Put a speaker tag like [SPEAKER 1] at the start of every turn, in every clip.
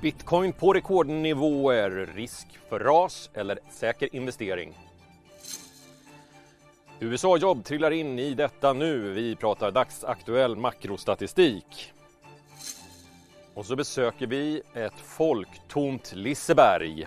[SPEAKER 1] Bitcoin på rekordnivåer, risk för ras eller säker investering? USA-jobb trillar in i detta nu. Vi pratar dagsaktuell makrostatistik. Och så besöker vi ett folktomt Liseberg.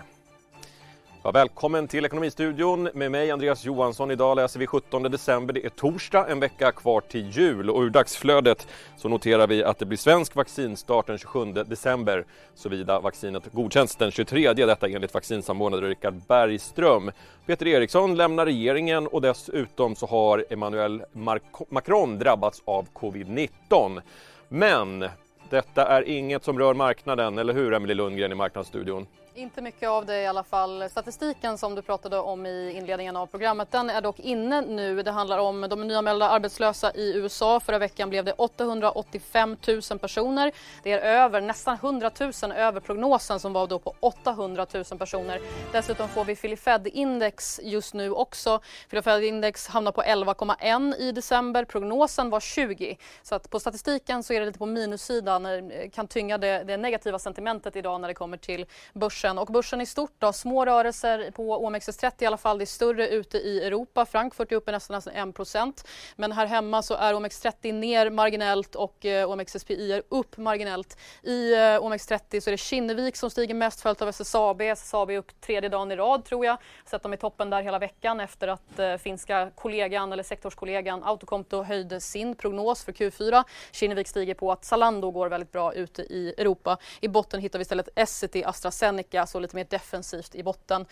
[SPEAKER 1] Ja, välkommen till Ekonomistudion med mig Andreas Johansson. Idag läser vi 17 december. Det är torsdag, en vecka kvar till jul och ur dagsflödet så noterar vi att det blir svensk vaccinstart den 27 december såvida vaccinet godkänns den 23. Detta enligt vaccinsamordnare Richard Bergström. Peter Eriksson lämnar regeringen och dessutom så har Emmanuel Macron drabbats av covid-19. Men detta är inget som rör marknaden, eller hur Emelie Lundgren i Marknadsstudion?
[SPEAKER 2] Inte mycket av det i alla fall. Statistiken som du pratade om i inledningen av programmet den är dock inne nu. Det handlar om de nyanmälda arbetslösa i USA. Förra veckan blev det 885 000 personer. Det är över nästan 100 000 över prognosen som var då på 800 000 personer. Dessutom får vi Filifed index just nu också. Filifed index hamnar på 11,1 i december. Prognosen var 20. Så att på statistiken så är det lite på minussidan. Det kan tynga det, det negativa sentimentet idag när det kommer till börsen börsen. Och börsen i stort då, små rörelser på OMXS30 i alla fall. Det är större ute i Europa. Frankfurt är uppe nästan, nästan 1% Men här hemma så är OMX30 ner marginellt och eh, OMXSPI är upp marginellt. I eh, OMX30 så är det Kinnevik som stiger mest följt av SSAB. SSAB är upp tredje dagen i rad tror jag. Sett dem i toppen där hela veckan efter att eh, finska kollegan eller sektorskollegan Autoconto höjde sin prognos för Q4. Kinnevik stiger på att Zalando går väldigt bra ute i Europa. I botten hittar vi istället Essity, AstraZeneca vecka, så lite mer defensivt i botten.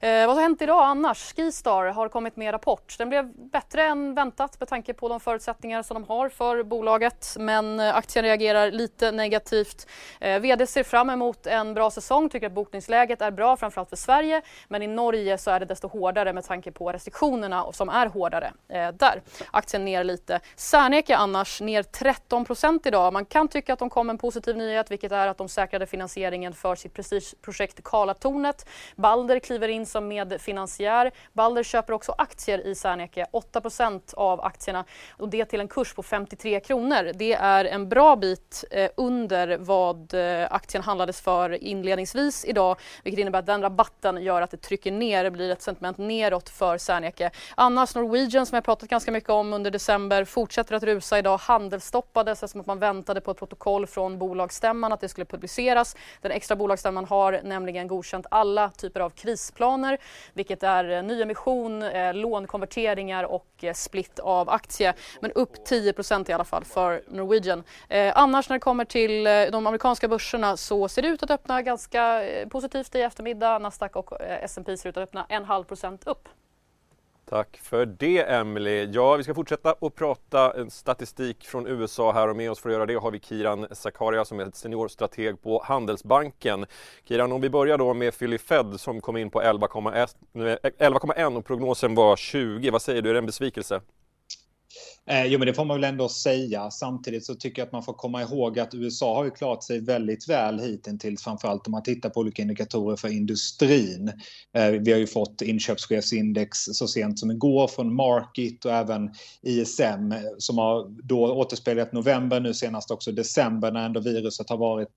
[SPEAKER 2] Eh, vad har hänt idag annars? Skistar har kommit med rapport. Den blev bättre än väntat med tanke på de förutsättningar som de har för bolaget, men eh, aktien reagerar lite negativt. Eh, VD ser fram emot en bra säsong, tycker att bokningsläget är bra, framförallt för Sverige, men i Norge så är det desto hårdare med tanke på restriktionerna som är hårdare eh, där. Aktien ner lite. Serneke annars ner 13% idag. Man kan tycka att de kom en positiv nyhet, vilket är att de säkrade finansieringen för sitt prestigeprojekt projekt Karlatornet. Balder kliver in som medfinansiär. Balder köper också aktier i Serneke, 8% av aktierna och det till en kurs på 53 kronor. Det är en bra bit eh, under vad eh, aktien handlades för inledningsvis idag vilket innebär att den rabatten gör att det trycker ner, det blir ett sentiment neråt för Serneke. Annars Norwegian som jag pratat ganska mycket om under december fortsätter att rusa idag. Handelsstoppades eftersom att man väntade på ett protokoll från bolagsstämman att det skulle publiceras. Den extra bolagsstämman har nämligen godkänt alla typer av krisplaner vilket är eh, nyemission, eh, lånkonverteringar och eh, split av aktie. Men upp 10% i alla fall för Norwegian. Annars när det kommer till de amerikanska börserna så ser det ut att öppna ganska positivt i eftermiddag. Nasdaq och S&P ser ut att öppna en halv procent upp.
[SPEAKER 1] Tack för det Emily. Ja, vi ska fortsätta att prata eh, statistik från USA här och med oss för att göra det har vi Kiran Zakaria som är seniorstrateg på Handelsbanken. Kiran, om vi börjar då med Philly Fed som kom in på 11,1 eh, och prognosen var 20. Vad säger du, är det en besvikelse?
[SPEAKER 3] Eh, jo, men det får man väl ändå säga. Samtidigt så tycker jag att man får komma ihåg att USA har ju klarat sig väldigt väl hittills, framförallt om man tittar på olika indikatorer för industrin. Eh, vi har ju fått inköpschefsindex så sent som igår från Market och även ISM eh, som har då återspeglat november, nu senast också december när ändå viruset har varit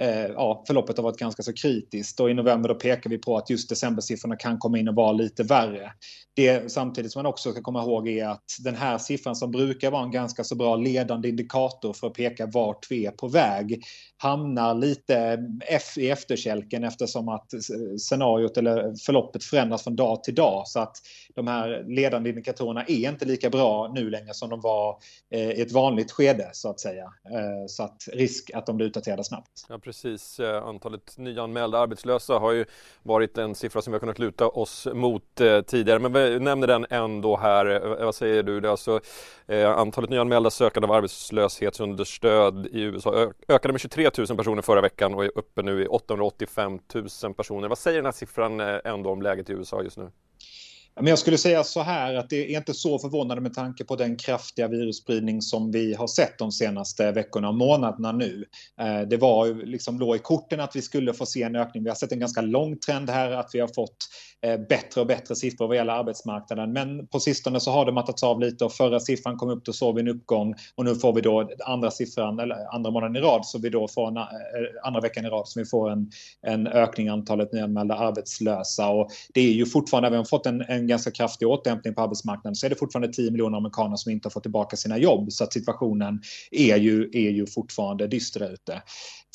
[SPEAKER 3] eh, ja, förloppet har varit ganska så kritiskt och i november då pekar vi på att just decembersiffrorna kan komma in och vara lite värre. Det samtidigt som man också ska komma ihåg är att den här siffran som brukar vara en ganska så bra ledande indikator för att peka vart vi är på väg hamnar lite i efterkälken eftersom att scenariot eller förloppet förändras från dag till dag. Så att de här ledande indikatorerna är inte lika bra nu längre som de var eh, i ett vanligt skede så att säga. Eh, så att risk att de blir utdaterade snabbt.
[SPEAKER 1] Ja precis, eh, antalet nyanmälda arbetslösa har ju varit en siffra som vi har kunnat luta oss mot eh, tidigare. Men vi nämner den ändå här. Eh, vad säger du? Det är alltså, antalet nyanmälda sökande av arbetslöshetsunderstöd i USA ökade med 23 000 personer förra veckan och är uppe nu i 885 000 personer. Vad säger den här siffran ändå om läget i USA just nu?
[SPEAKER 3] Men jag skulle säga så här att det är inte så förvånande med tanke på den kraftiga virusspridning som vi har sett de senaste veckorna och månaderna nu. Eh, det var liksom låg i korten att vi skulle få se en ökning. Vi har sett en ganska lång trend här att vi har fått Eh, bättre och bättre siffror vad gäller arbetsmarknaden. Men på sistone så har det mattats av lite och förra siffran kom upp, då såg vi en uppgång och nu får vi då andra siffran, eller andra månaden i rad, så vi då får en, eh, andra veckan i rad så vi får en, en ökning i antalet nyanmälda arbetslösa. Och det är ju fortfarande, vi har fått en, en ganska kraftig återhämtning på arbetsmarknaden, så är det fortfarande 10 miljoner amerikaner som inte har fått tillbaka sina jobb. Så att situationen är ju, är ju fortfarande dyster ute.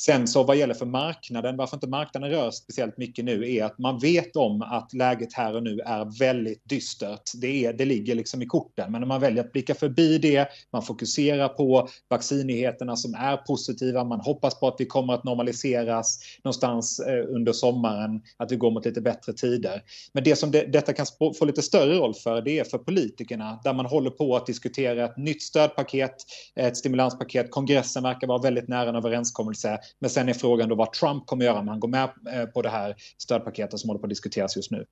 [SPEAKER 3] Sen så vad gäller för marknaden, varför inte marknaden rör speciellt mycket nu är att man vet om att läget här och nu är väldigt dystert. Det, är, det ligger liksom i korten, men när man väljer att blicka förbi det, man fokuserar på vaccinnyheterna som är positiva, man hoppas på att vi kommer att normaliseras någonstans eh, under sommaren, att vi går mot lite bättre tider. Men det som det, detta kan få lite större roll för, det är för politikerna, där man håller på att diskutera ett nytt stödpaket, ett stimulanspaket. Kongressen verkar vara väldigt nära en överenskommelse men sen är frågan då vad Trump kommer göra om han går med eh, på det här stödpaketet som håller på att diskuteras just nu.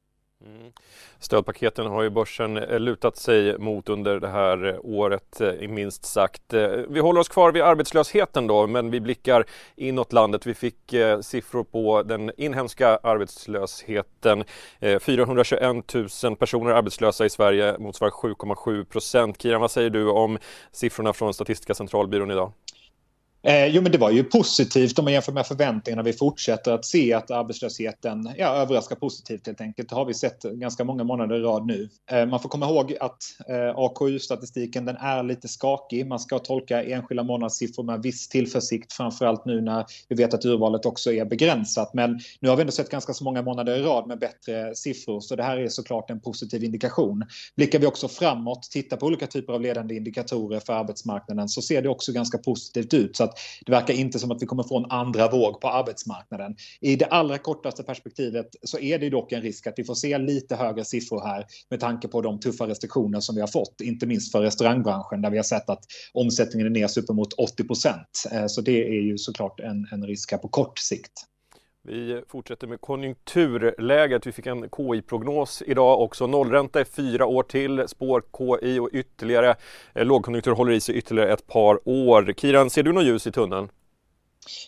[SPEAKER 1] Mm. Stödpaketen har ju börsen eh, lutat sig mot under det här eh, året, eh, minst sagt. Vi håller oss kvar vid arbetslösheten då, men vi blickar inåt landet. Vi fick siffror på den inhemska arbetslösheten. 421 000 personer arbetslösa i Sverige, motsvarar 7,7 procent. Kiran, vad säger du om siffrorna från Statistiska centralbyrån idag?
[SPEAKER 3] Eh, jo, men det var ju positivt om man jämför med förväntningarna. Vi fortsätter att se att arbetslösheten ja, överraskar positivt helt enkelt. Det har vi sett ganska många månader i rad nu. Eh, man får komma ihåg att eh, AKU-statistiken den är lite skakig. Man ska tolka enskilda månadssiffror med viss tillförsikt, framförallt nu när vi vet att urvalet också är begränsat. Men nu har vi ändå sett ganska så många månader i rad med bättre siffror, så det här är såklart en positiv indikation. Blickar vi också framåt, tittar på olika typer av ledande indikatorer för arbetsmarknaden, så ser det också ganska positivt ut. Så att det verkar inte som att vi kommer få en andra våg på arbetsmarknaden. I det allra kortaste perspektivet så är det dock en risk att vi får se lite högre siffror här med tanke på de tuffa restriktioner som vi har fått, inte minst för restaurangbranschen där vi har sett att omsättningen är ner uppemot 80 procent. Eh, så det är ju såklart en, en risk här på kort sikt.
[SPEAKER 1] Vi fortsätter med konjunkturläget. Vi fick en KI-prognos idag också. Nollränta i fyra år till, spår KI och ytterligare eh, lågkonjunktur håller i sig ytterligare ett par år. Kiran, ser du något ljus i tunneln?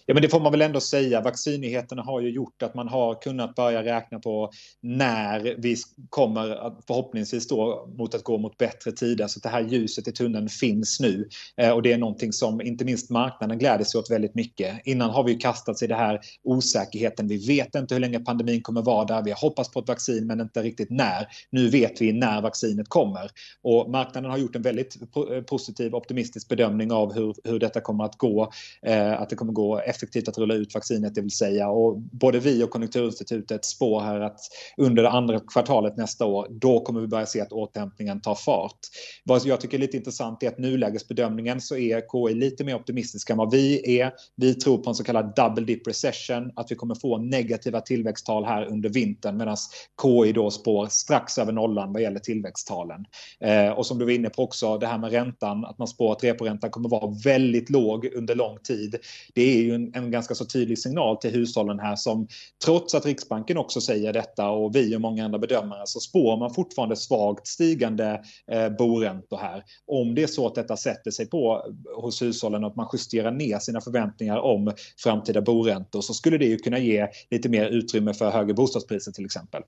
[SPEAKER 3] Ja, men det får man väl ändå säga. Vaccinnyheterna har ju gjort att man har kunnat börja räkna på när vi kommer förhoppningsvis då mot att gå mot bättre tider. Så det här ljuset i tunneln finns nu eh, och det är någonting som inte minst marknaden gläder sig åt väldigt mycket. Innan har vi kastats i det här osäkerheten. Vi vet inte hur länge pandemin kommer vara där. Vi har hoppats på ett vaccin men inte riktigt när. Nu vet vi när vaccinet kommer och marknaden har gjort en väldigt eh, positiv optimistisk bedömning av hur, hur detta kommer att gå. Eh, att det kommer gå effektivt att rulla ut vaccinet, det vill säga. Och både vi och Konjunkturinstitutet spår här att under det andra kvartalet nästa år, då kommer vi börja se att återhämtningen tar fart. Vad jag tycker är lite intressant är att nulägesbedömningen så är KI lite mer optimistiska än vad vi är. Vi tror på en så kallad double dip recession, att vi kommer få negativa tillväxttal här under vintern medan KI då spår strax över nollan vad gäller tillväxttalen. Eh, och som du var inne på också, det här med räntan, att man spår att reporäntan kommer vara väldigt låg under lång tid. Det är ju en, en, ganska så tydlig signal till hushållen här som trots att Riksbanken också säger detta och vi och många andra bedömare så spår man fortfarande svagt stigande eh, boräntor här. Om det är så att detta sätter sig på hos hushållen och att man justerar ner sina förväntningar om framtida boräntor så skulle det ju kunna ge lite mer utrymme för högre bostadspriser till exempel.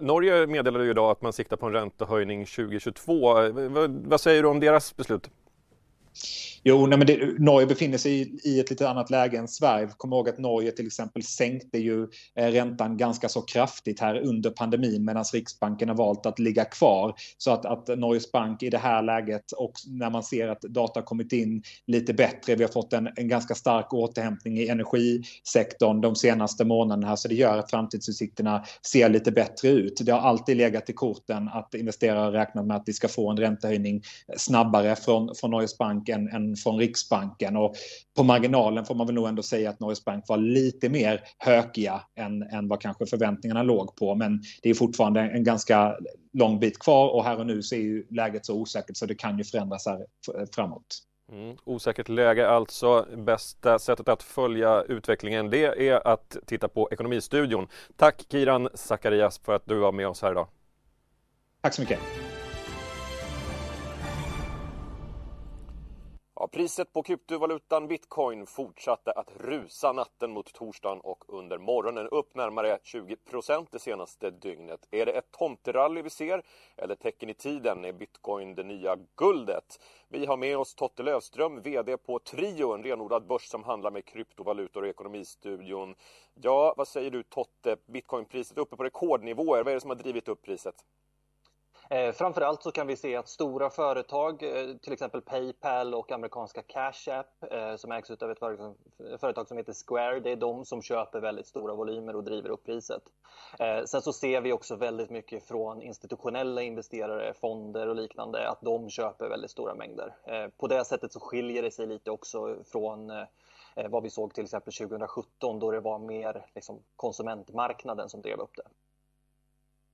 [SPEAKER 1] Norge meddelade ju idag att man siktar på en räntehöjning 2022. Vad säger du om deras beslut?
[SPEAKER 3] Jo, nej, men det, Norge befinner sig i, i, ett lite annat läge än Sverige. Kom ihåg att Norge till exempel sänkte ju eh, räntan ganska så kraftigt här under pandemin medan Riksbanken har valt att ligga kvar. Så att, att Norges bank i det här läget och när man ser att data kommit in lite bättre, vi har fått en, en ganska stark återhämtning i energisektorn de senaste månaderna här så det gör att framtidsutsikterna ser lite bättre ut. Det har alltid legat i korten att investerare räknat med att vi ska få en räntehöjning eh, snabbare från, från Norges bank än, än från Riksbanken. Och på marginalen får man väl nog ändå säga att Norges Bank var lite mer hökiga än, än vad kanske förväntningarna låg på. Men det är fortfarande en ganska lång bit kvar och här och nu så är ju läget så osäkert så det kan ju förändras här framåt.
[SPEAKER 1] Mm, osäkert läge alltså. Bästa sättet att följa utvecklingen det är att titta på Ekonomistudion. Tack Kiran Zacharias för att du var med oss här idag.
[SPEAKER 3] Tack så mycket.
[SPEAKER 1] Priset på kryptovalutan bitcoin fortsatte att rusa natten mot torsdagen och under morgonen upp närmare 20% det senaste dygnet. Är det ett tomterally vi ser eller tecken i tiden? Är bitcoin det nya guldet? Vi har med oss Totte Löfström, VD på Trio, en renodlad börs som handlar med kryptovalutor och Ekonomistudion. Ja, vad säger du Totte? Bitcoinpriset uppe på rekordnivåer. Vad är det som har drivit upp priset?
[SPEAKER 4] Eh, framförallt så kan vi se att stora företag, eh, till exempel Paypal och amerikanska Cash App eh, som ägs av ett företag, företag som heter Square, det är de som köper väldigt stora volymer och driver upp priset. Eh, sen så ser vi också väldigt mycket från institutionella investerare, fonder och liknande, att de köper väldigt stora mängder. Eh, på det sättet så skiljer det sig lite också från eh, vad vi såg till exempel 2017 då det var mer liksom, konsumentmarknaden som drev upp det.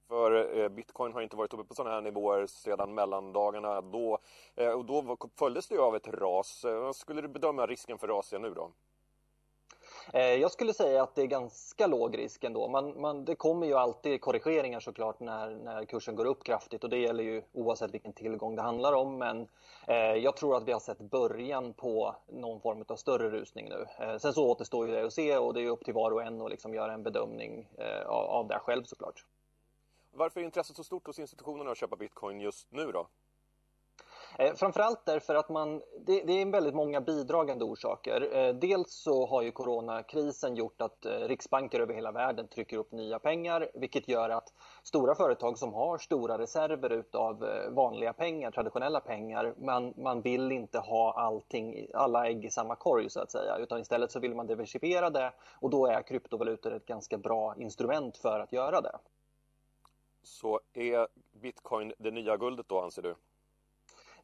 [SPEAKER 1] För eh, bitcoin har inte varit uppe på sådana här nivåer sedan mellandagarna. Då, eh, och då följdes det ju av ett ras. Eh, vad skulle du bedöma risken för ras nu då?
[SPEAKER 4] Eh, jag skulle säga att det är ganska låg risk ändå. Man, man, det kommer ju alltid korrigeringar såklart när, när kursen går upp kraftigt och det gäller ju oavsett vilken tillgång det handlar om. Men eh, jag tror att vi har sett början på någon form av större rusning nu. Eh, sen så återstår ju det att se och det är upp till var och en att liksom göra en bedömning eh, av, av det själv såklart.
[SPEAKER 1] Varför är intresset så stort hos institutionerna att köpa bitcoin just nu då?
[SPEAKER 4] Eh, framförallt därför att man, det, det, är väldigt många bidragande orsaker. Eh, dels så har ju coronakrisen gjort att eh, riksbanker över hela världen trycker upp nya pengar vilket gör att stora företag som har stora reserver utav eh, vanliga pengar, traditionella pengar, man, man vill inte ha allting, alla ägg i samma korg så att säga utan istället så vill man diversifiera det och då är kryptovalutor ett ganska bra instrument för att göra det.
[SPEAKER 1] Så är bitcoin det nya guldet då anser du?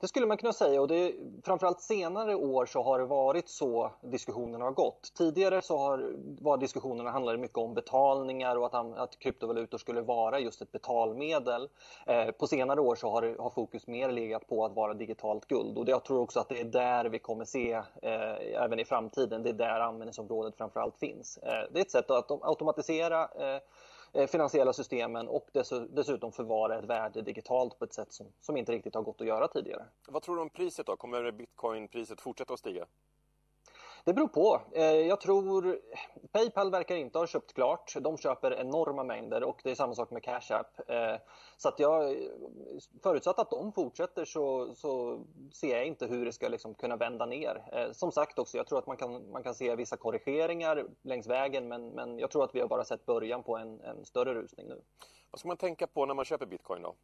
[SPEAKER 4] Det skulle man kunna säga och det, framförallt senare år så har det varit så diskussionerna har gått. Tidigare så har, var diskussionerna handlade mycket om betalningar och att, att kryptovalutor skulle vara just ett betalmedel. Eh, på senare år så har, har, fokus mer legat på att vara digitalt guld och det, jag tror också att det är där vi kommer se eh, även i framtiden. Det är där användningsområdet framförallt finns. Eh, det är ett sätt att automatisera Eh, Eh, finansiella systemen och dessutom förvara ett värde digitalt på ett sätt som, som inte riktigt har gått att göra tidigare.
[SPEAKER 1] Vad tror du om priset då? Kommer bitcoinpriset fortsätta att stiga?
[SPEAKER 4] Det beror på. Eh, jag tror Paypal verkar inte ha köpt klart. De köper enorma mängder och det är samma sak med Cash App. Eh, så att jag, förutsatt att de fortsätter så, så ser jag inte hur det ska liksom kunna vända ner. Eh, som sagt också, jag tror att man kan, man kan se vissa korrigeringar längs vägen men, men jag tror att vi har bara sett början på en, en större rusning nu.
[SPEAKER 1] Vad ska man tänka på när man köper bitcoin då?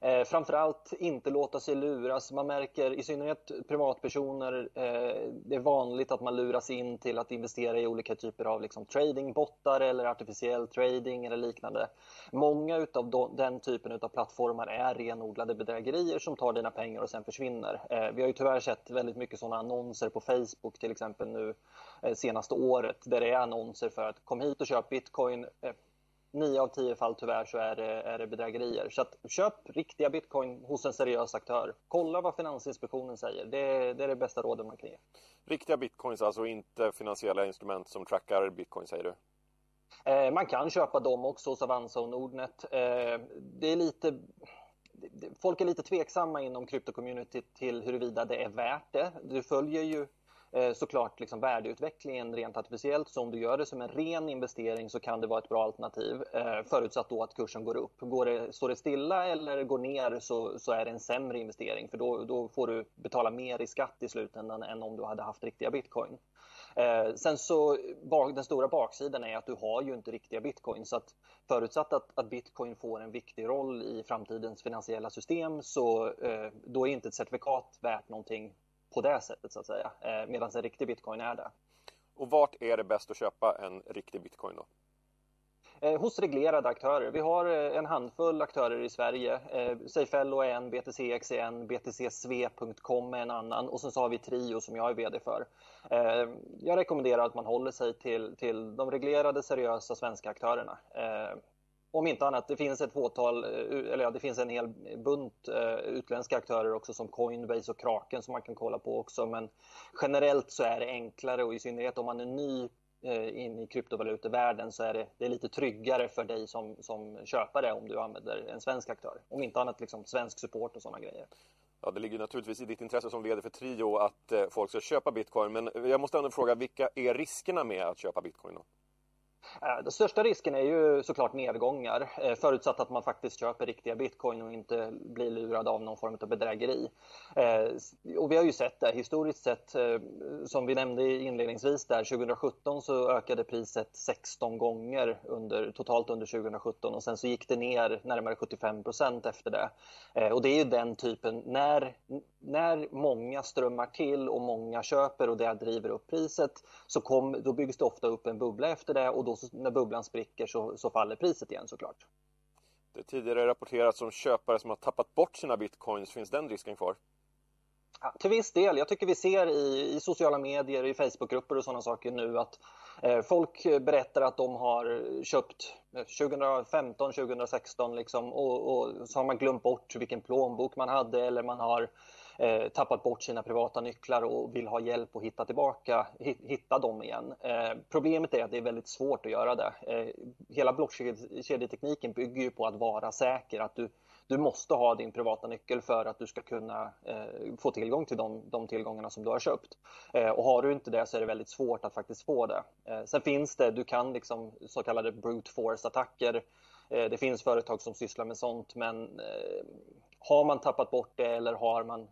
[SPEAKER 4] Eh, framförallt inte låta sig luras. Man märker i synnerhet privatpersoner, eh, det är vanligt att man luras in till att investera i olika typer av liksom, tradingbottar eller artificiell trading eller liknande. Många av den typen av plattformar är renodlade bedrägerier som tar dina pengar och sen försvinner. Eh, vi har ju tyvärr sett väldigt mycket sådana annonser på Facebook till exempel nu eh, senaste året där det är annonser för att kom hit och köp bitcoin eh, nio av tio fall tyvärr så är det, är det bedrägerier. Så att, köp riktiga bitcoin hos en seriös aktör. Kolla vad Finansinspektionen säger. Det, det är det bästa rådet man kan ge.
[SPEAKER 1] Riktiga bitcoins, alltså inte finansiella instrument som trackar bitcoin säger du?
[SPEAKER 4] Eh, man kan köpa dem också hos Avanza och Nordnet. Eh, det är lite folk är lite tveksamma inom kryptocommunityt till huruvida det är värt det. Du följer ju Eh, såklart liksom värdeutvecklingen rent artificiellt. Så om du gör det som en ren investering så kan det vara ett bra alternativ. Eh, förutsatt då att kursen går upp. Går det, står det stilla eller går ner så, så är det en sämre investering. För då, då får du betala mer i skatt i slutändan än om du hade haft riktiga bitcoin. Eh, sen så den stora baksidan är att du har ju inte riktiga bitcoin så att förutsatt att, att bitcoin får en viktig roll i framtidens finansiella system så eh, då är inte ett certifikat värt någonting på det sättet så att säga. Eh, Medan en riktig bitcoin är det.
[SPEAKER 1] Och vart är det bäst att köpa en riktig bitcoin då?
[SPEAKER 4] Eh, hos reglerade aktörer. Vi har eh, en handfull aktörer i Sverige. Eh, Safeello är en, BTCX är en, BTCSV.com är en annan och sen så har vi Trio som jag är VD för. Eh, jag rekommenderar att man håller sig till, till de reglerade seriösa svenska aktörerna. Eh, om inte annat, det finns ett fåtal, eh, eller ja, det finns en hel bunt eh, utländska aktörer också som Coinbase och Kraken som man kan kolla på också. Men generellt så är det enklare och i synnerhet om man är ny eh, in i kryptovalutevärlden så är det, det är lite tryggare för dig som, som köpare om du använder en svensk aktör. Om inte annat liksom svensk support och sådana grejer.
[SPEAKER 1] Ja, det ligger naturligtvis i ditt intresse som leder för Trio att folk ska köpa bitcoin. Men jag måste ändå fråga, vilka är riskerna med att köpa bitcoin? Då?
[SPEAKER 4] Eh, den största risken är ju såklart nedgångar, eh, förutsatt att man faktiskt köper riktiga bitcoin och inte blir lurad av någon form av bedrägeri. Eh, och vi har ju sett det historiskt sett, som vi nämnde inledningsvis där, 2017 så ökade priset 16 gånger under, totalt under 2017 och sen så gick det ner närmare 75 procent efter det. Och det är ju den typen, när, när många strömmar till och många köper och det driver upp priset, så kom, då byggs det ofta upp en bubbla efter det och då när bubblan spricker så, så faller priset igen såklart.
[SPEAKER 1] Det tidigare rapporterats om köpare som har tappat bort sina bitcoins. Finns den risken kvar?
[SPEAKER 4] Ja, till viss del. Jag tycker vi ser i, i sociala medier, i Facebookgrupper och sådana saker nu att eh, folk berättar att de har köpt 2015, 2016 liksom, och, och, så har man glömt bort vilken plånbok man hade eller man har eh, tappat bort sina privata nycklar och vill ha hjälp att hitta tillbaka, hitta dem igen. Eh, problemet är att det är väldigt svårt att göra det. Eh, hela blockkedjetekniken bygger ju på att vara säker, att du du måste ha din privata nyckel för att du ska kunna eh, få tillgång till de, de tillgångarna som du har köpt. Eh, och har du inte det så är det väldigt svårt att faktiskt få det. Eh, sen finns det, du kan liksom så kallade brute force-attacker. Eh, det finns företag som sysslar med sånt men eh, har man tappat bort det eller har man eh,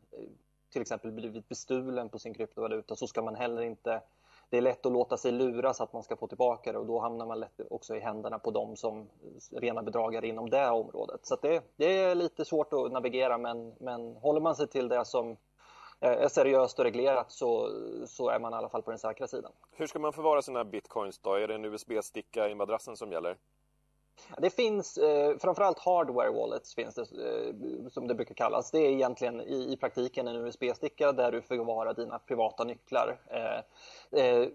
[SPEAKER 4] till exempel blivit bestulen på sin kryptovaluta så ska man heller inte det är lätt att låta sig luras att man ska få tillbaka det och då hamnar man lätt också i händerna på dem som rena bedragare inom det området. Så det, det, är lite svårt att navigera men, men håller man sig till det som är seriöst och reglerat så, så är man i alla fall på den säkra sidan.
[SPEAKER 1] Hur ska man förvara sina bitcoins då? Är det en USB-sticka i madrassen som gäller?
[SPEAKER 4] Det finns eh, framförallt hardware wallets finns det, eh, som det brukar kallas. Det är egentligen i, i praktiken en USB-sticka där du förvarar dina privata nycklar. Eh, eh,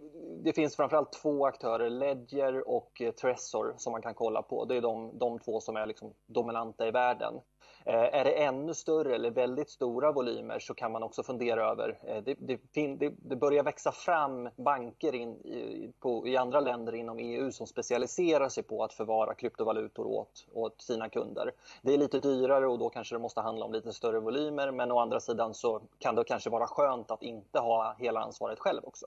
[SPEAKER 4] det finns framförallt två aktörer, Ledger och eh, Trezor som man kan kolla på. Det är de, de två som är liksom dominanta i världen. Eh, är det ännu större eller väldigt stora volymer så kan man också fundera över, eh, det, det, det börjar växa fram banker in i, på, i, andra länder inom EU som specialiserar sig på att förvara kryptovalutor åt, åt sina kunder. Det är lite dyrare och då kanske det måste handla om lite större volymer men å andra sidan så kan det kanske vara skönt att inte ha hela ansvaret själv också.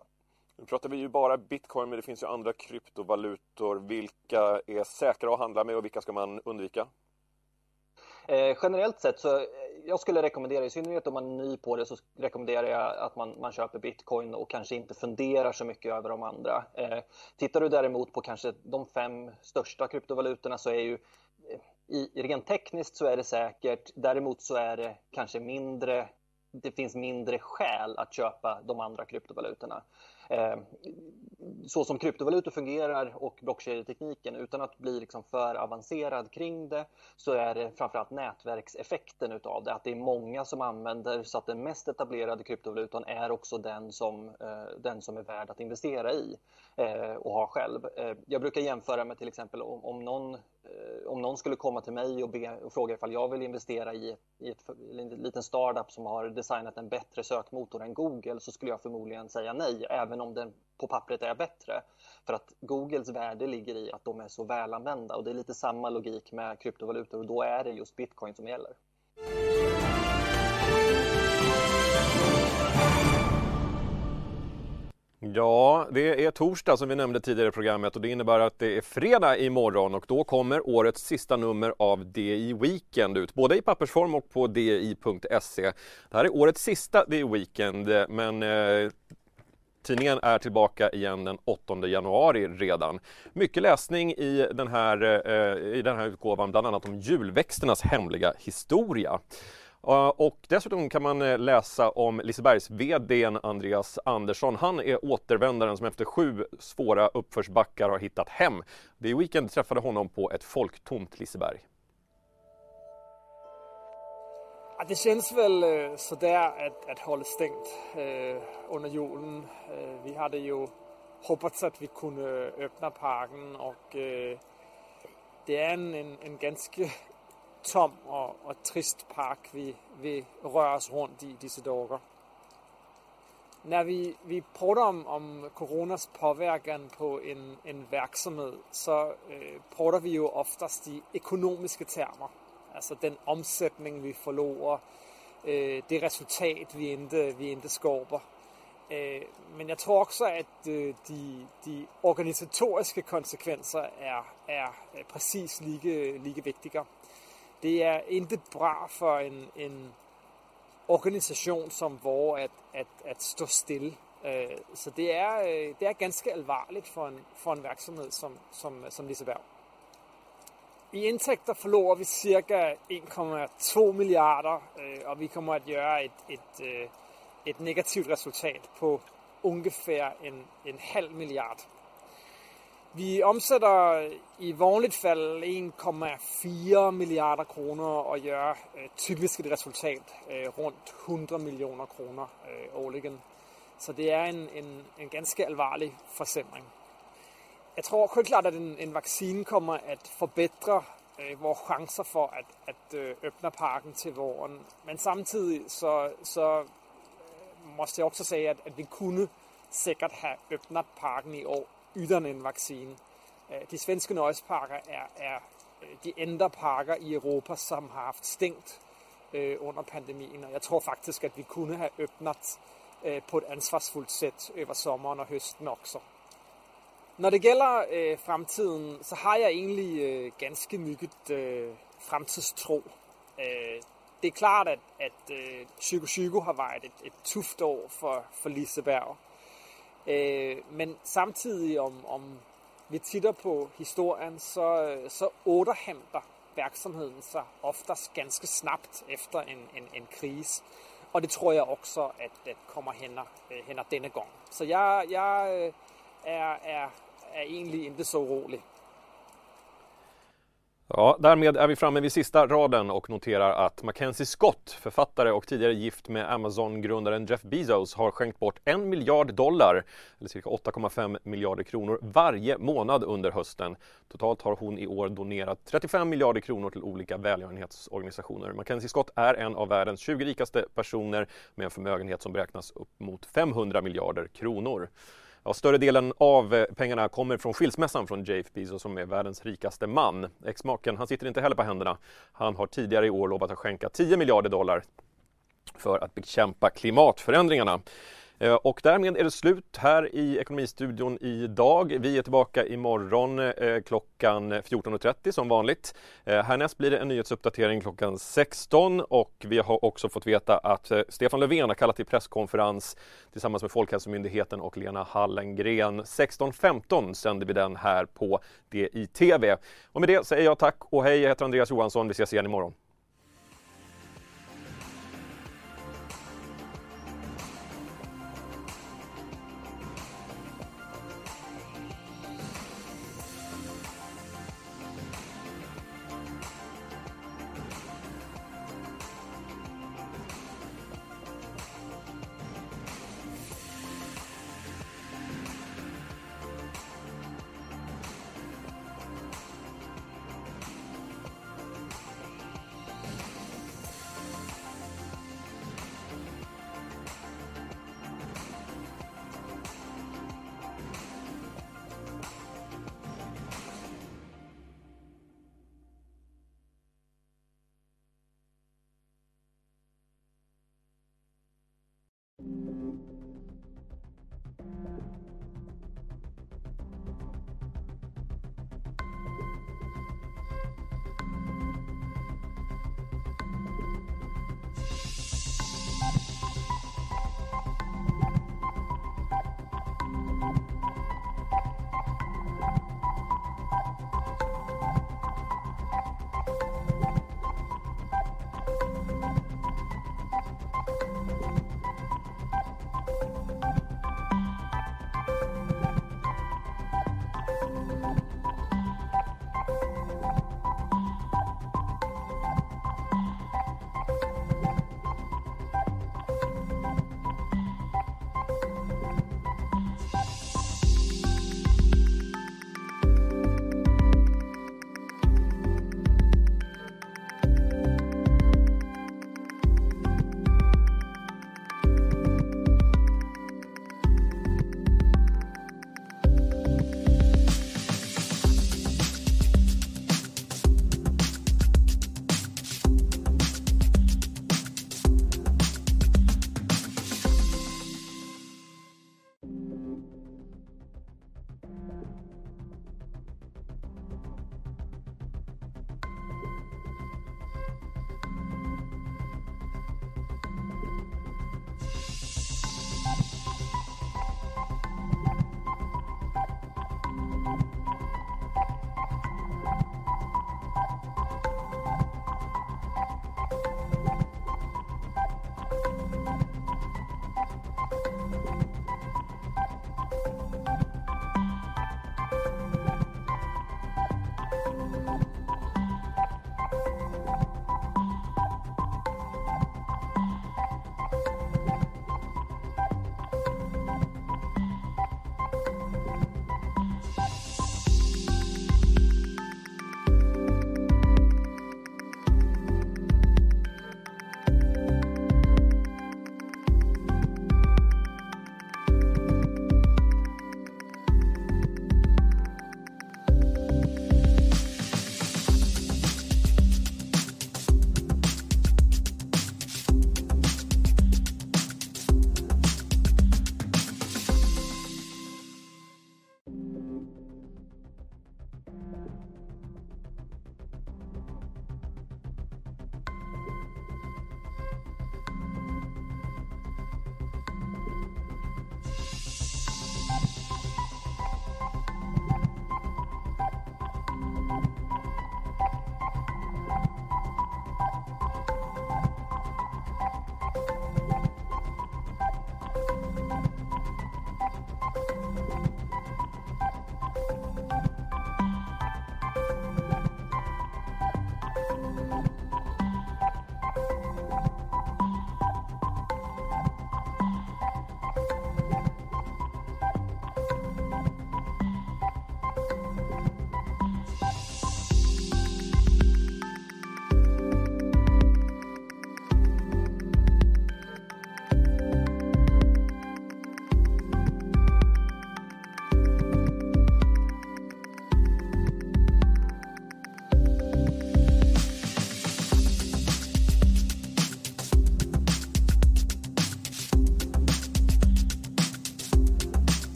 [SPEAKER 1] Nu pratar vi ju bara bitcoin men det finns ju andra kryptovalutor. Vilka är säkra att handla med och vilka ska man undvika?
[SPEAKER 4] Eh, generellt sett så eh, jag skulle rekommendera, i synnerhet om man är ny på det, så rekommenderar jag att man, man köper bitcoin och kanske inte funderar så mycket över de andra. Eh, tittar du däremot på kanske de fem största kryptovalutorna så är ju eh, i, rent tekniskt så är det säkert. Däremot så är det kanske mindre det finns mindre skäl att köpa de andra kryptovalutorna. Eh, så som kryptovalutor fungerar och blockkedjetekniken utan att bli liksom för avancerad kring det så är det framförallt nätverkseffekten utav det. Att det är många som använder så att den mest etablerade kryptovalutan är också den som, eh, den som är värd att investera i eh, och ha själv. Jag brukar jämföra med till exempel om, om någon Eh, om någon skulle komma till mig och, be, och fråga ifall jag vill investera i, i ett, en liten startup som har designat en bättre sökmotor än Google så skulle jag förmodligen säga nej, även om den på pappret är bättre. För att Googles värde ligger i att de är så välanvända och det är lite samma logik med kryptovalutor och då är det just bitcoin som gäller.
[SPEAKER 1] Ja, det är torsdag som vi nämnde tidigare i programmet och det innebär att det är fredag imorgon och då kommer årets sista nummer av DI Weekend ut, både i pappersform och på di.se. Det här är årets sista DI Weekend, men eh, Tidningen är tillbaka igen den 8 januari redan. Mycket läsning i den här, eh, i den här utgåvan, bland annat om julväxternas hemliga historia. Och dessutom kan man eh, läsa om Lisebergs VD Andreas Andersson. Han är återvändaren som efter sju svåra uppförsbackar har hittat hem. Det Weekend träffade honom på ett folktomt Liseberg.
[SPEAKER 5] Det känns väl eh, sådär att, att hålla stängt eh, under julen. Eh, vi hade ju hoppats att vi kunde öppna parken och eh, det är en, en, en ganska tom och, och trist park vi, vi rör oss runt i dessa dagar. när vi, vi pratar om, om coronas påverkan på en, en verksamhet så øh, eh, pratar vi ju oftast i ekonomiska termer. Alltså den omsättning vi förlorar, eh, øh, det resultat vi inte, vi inte skapar. Øh, men jag tror också att de, de organisatoriska konsekvenser är, är precis lika, lika viktiga. Det är inte bra för en, en organisation som vår att, att, att stå still. Øh, så det är, øh, det är ganska allvarligt för en, för en verksamhet som, som, som Liseberg. I intäkter förlorar vi cirka 1,2 miljarder och vi kommer att göra ett, ett, øh, ett negativt resultat på ungefär en, en halv miljard vi omsætter i vanligt fald 1,4 milliarder kroner og gør øh, typisk et resultat øh, rundt 100 millioner kroner øh, årligen. Så det är en, en, en ganska allvarlig försämring. Jag tror självklart att en, en vaccin kommer att förbättra øh, våra chanser för att, att øh, öppna parken till våren. Men samtidigt så, så øh, måste jag också säga att, att vi kunde säkert ha öppnat parken i år utan en vaccin. Øh, de svenska nøjesparker är, er øh, de enda parker i Europa som har haft stängt øh, under pandemin. Och jag tror faktiskt att vi kunde ha öppnat på ett ansvarsfullt sätt över sommaren och hösten också. När det gäller framtiden så har jag egentligen ganska mycket framtidstro. Det är klart att, att 2020 har varit ett, ett tufft år för, för Liseberg. Øh, men samtidigt om, om vi tittar på historien så, så återhämtar verksamheten sig oftast ganska snabbt efter en, en, en kris. Och det tror jag också att det kommer hända, øh, hända denna gång. Så jag, jeg øh, er, er, är egentligen inte så orolig.
[SPEAKER 1] Ja, därmed är vi framme vid sista raden och noterar att Mackenzie Scott, författare och tidigare gift med Amazon-grundaren Jeff Bezos, har skänkt bort en miljard dollar, eller cirka 8,5 miljarder kronor, varje månad under hösten. Totalt har hon i år donerat 35 miljarder kronor till olika välgörenhetsorganisationer. Mackenzie Scott är en av världens 20 rikaste personer med en förmögenhet som beräknas upp mot 500 miljarder kronor. Ja, större delen av eh, pengarna kommer från skilsmässan från Jeff Bezos som är världens rikaste man. Exmaken, han sitter inte heller på händerna. Han har tidigare i år lovat att skänka 10 miljarder dollar för att bekämpa klimatförändringarna. Eh, och därmed är det slut här i Ekonomistudion idag. Vi är tillbaka imorgon eh, klockan 14.30 som vanligt. Eh, härnäst blir det en nyhetsuppdatering klockan 16 och vi har också fått veta att Stefan Löfven har kallat till presskonferens tillsammans med Folkhälsomyndigheten och Lena Hallengren. 16.15 sänder vi den här på DITV. Och med det säger jag tack och hej, jag heter Andreas Johansson. Vi ses igen imorgon.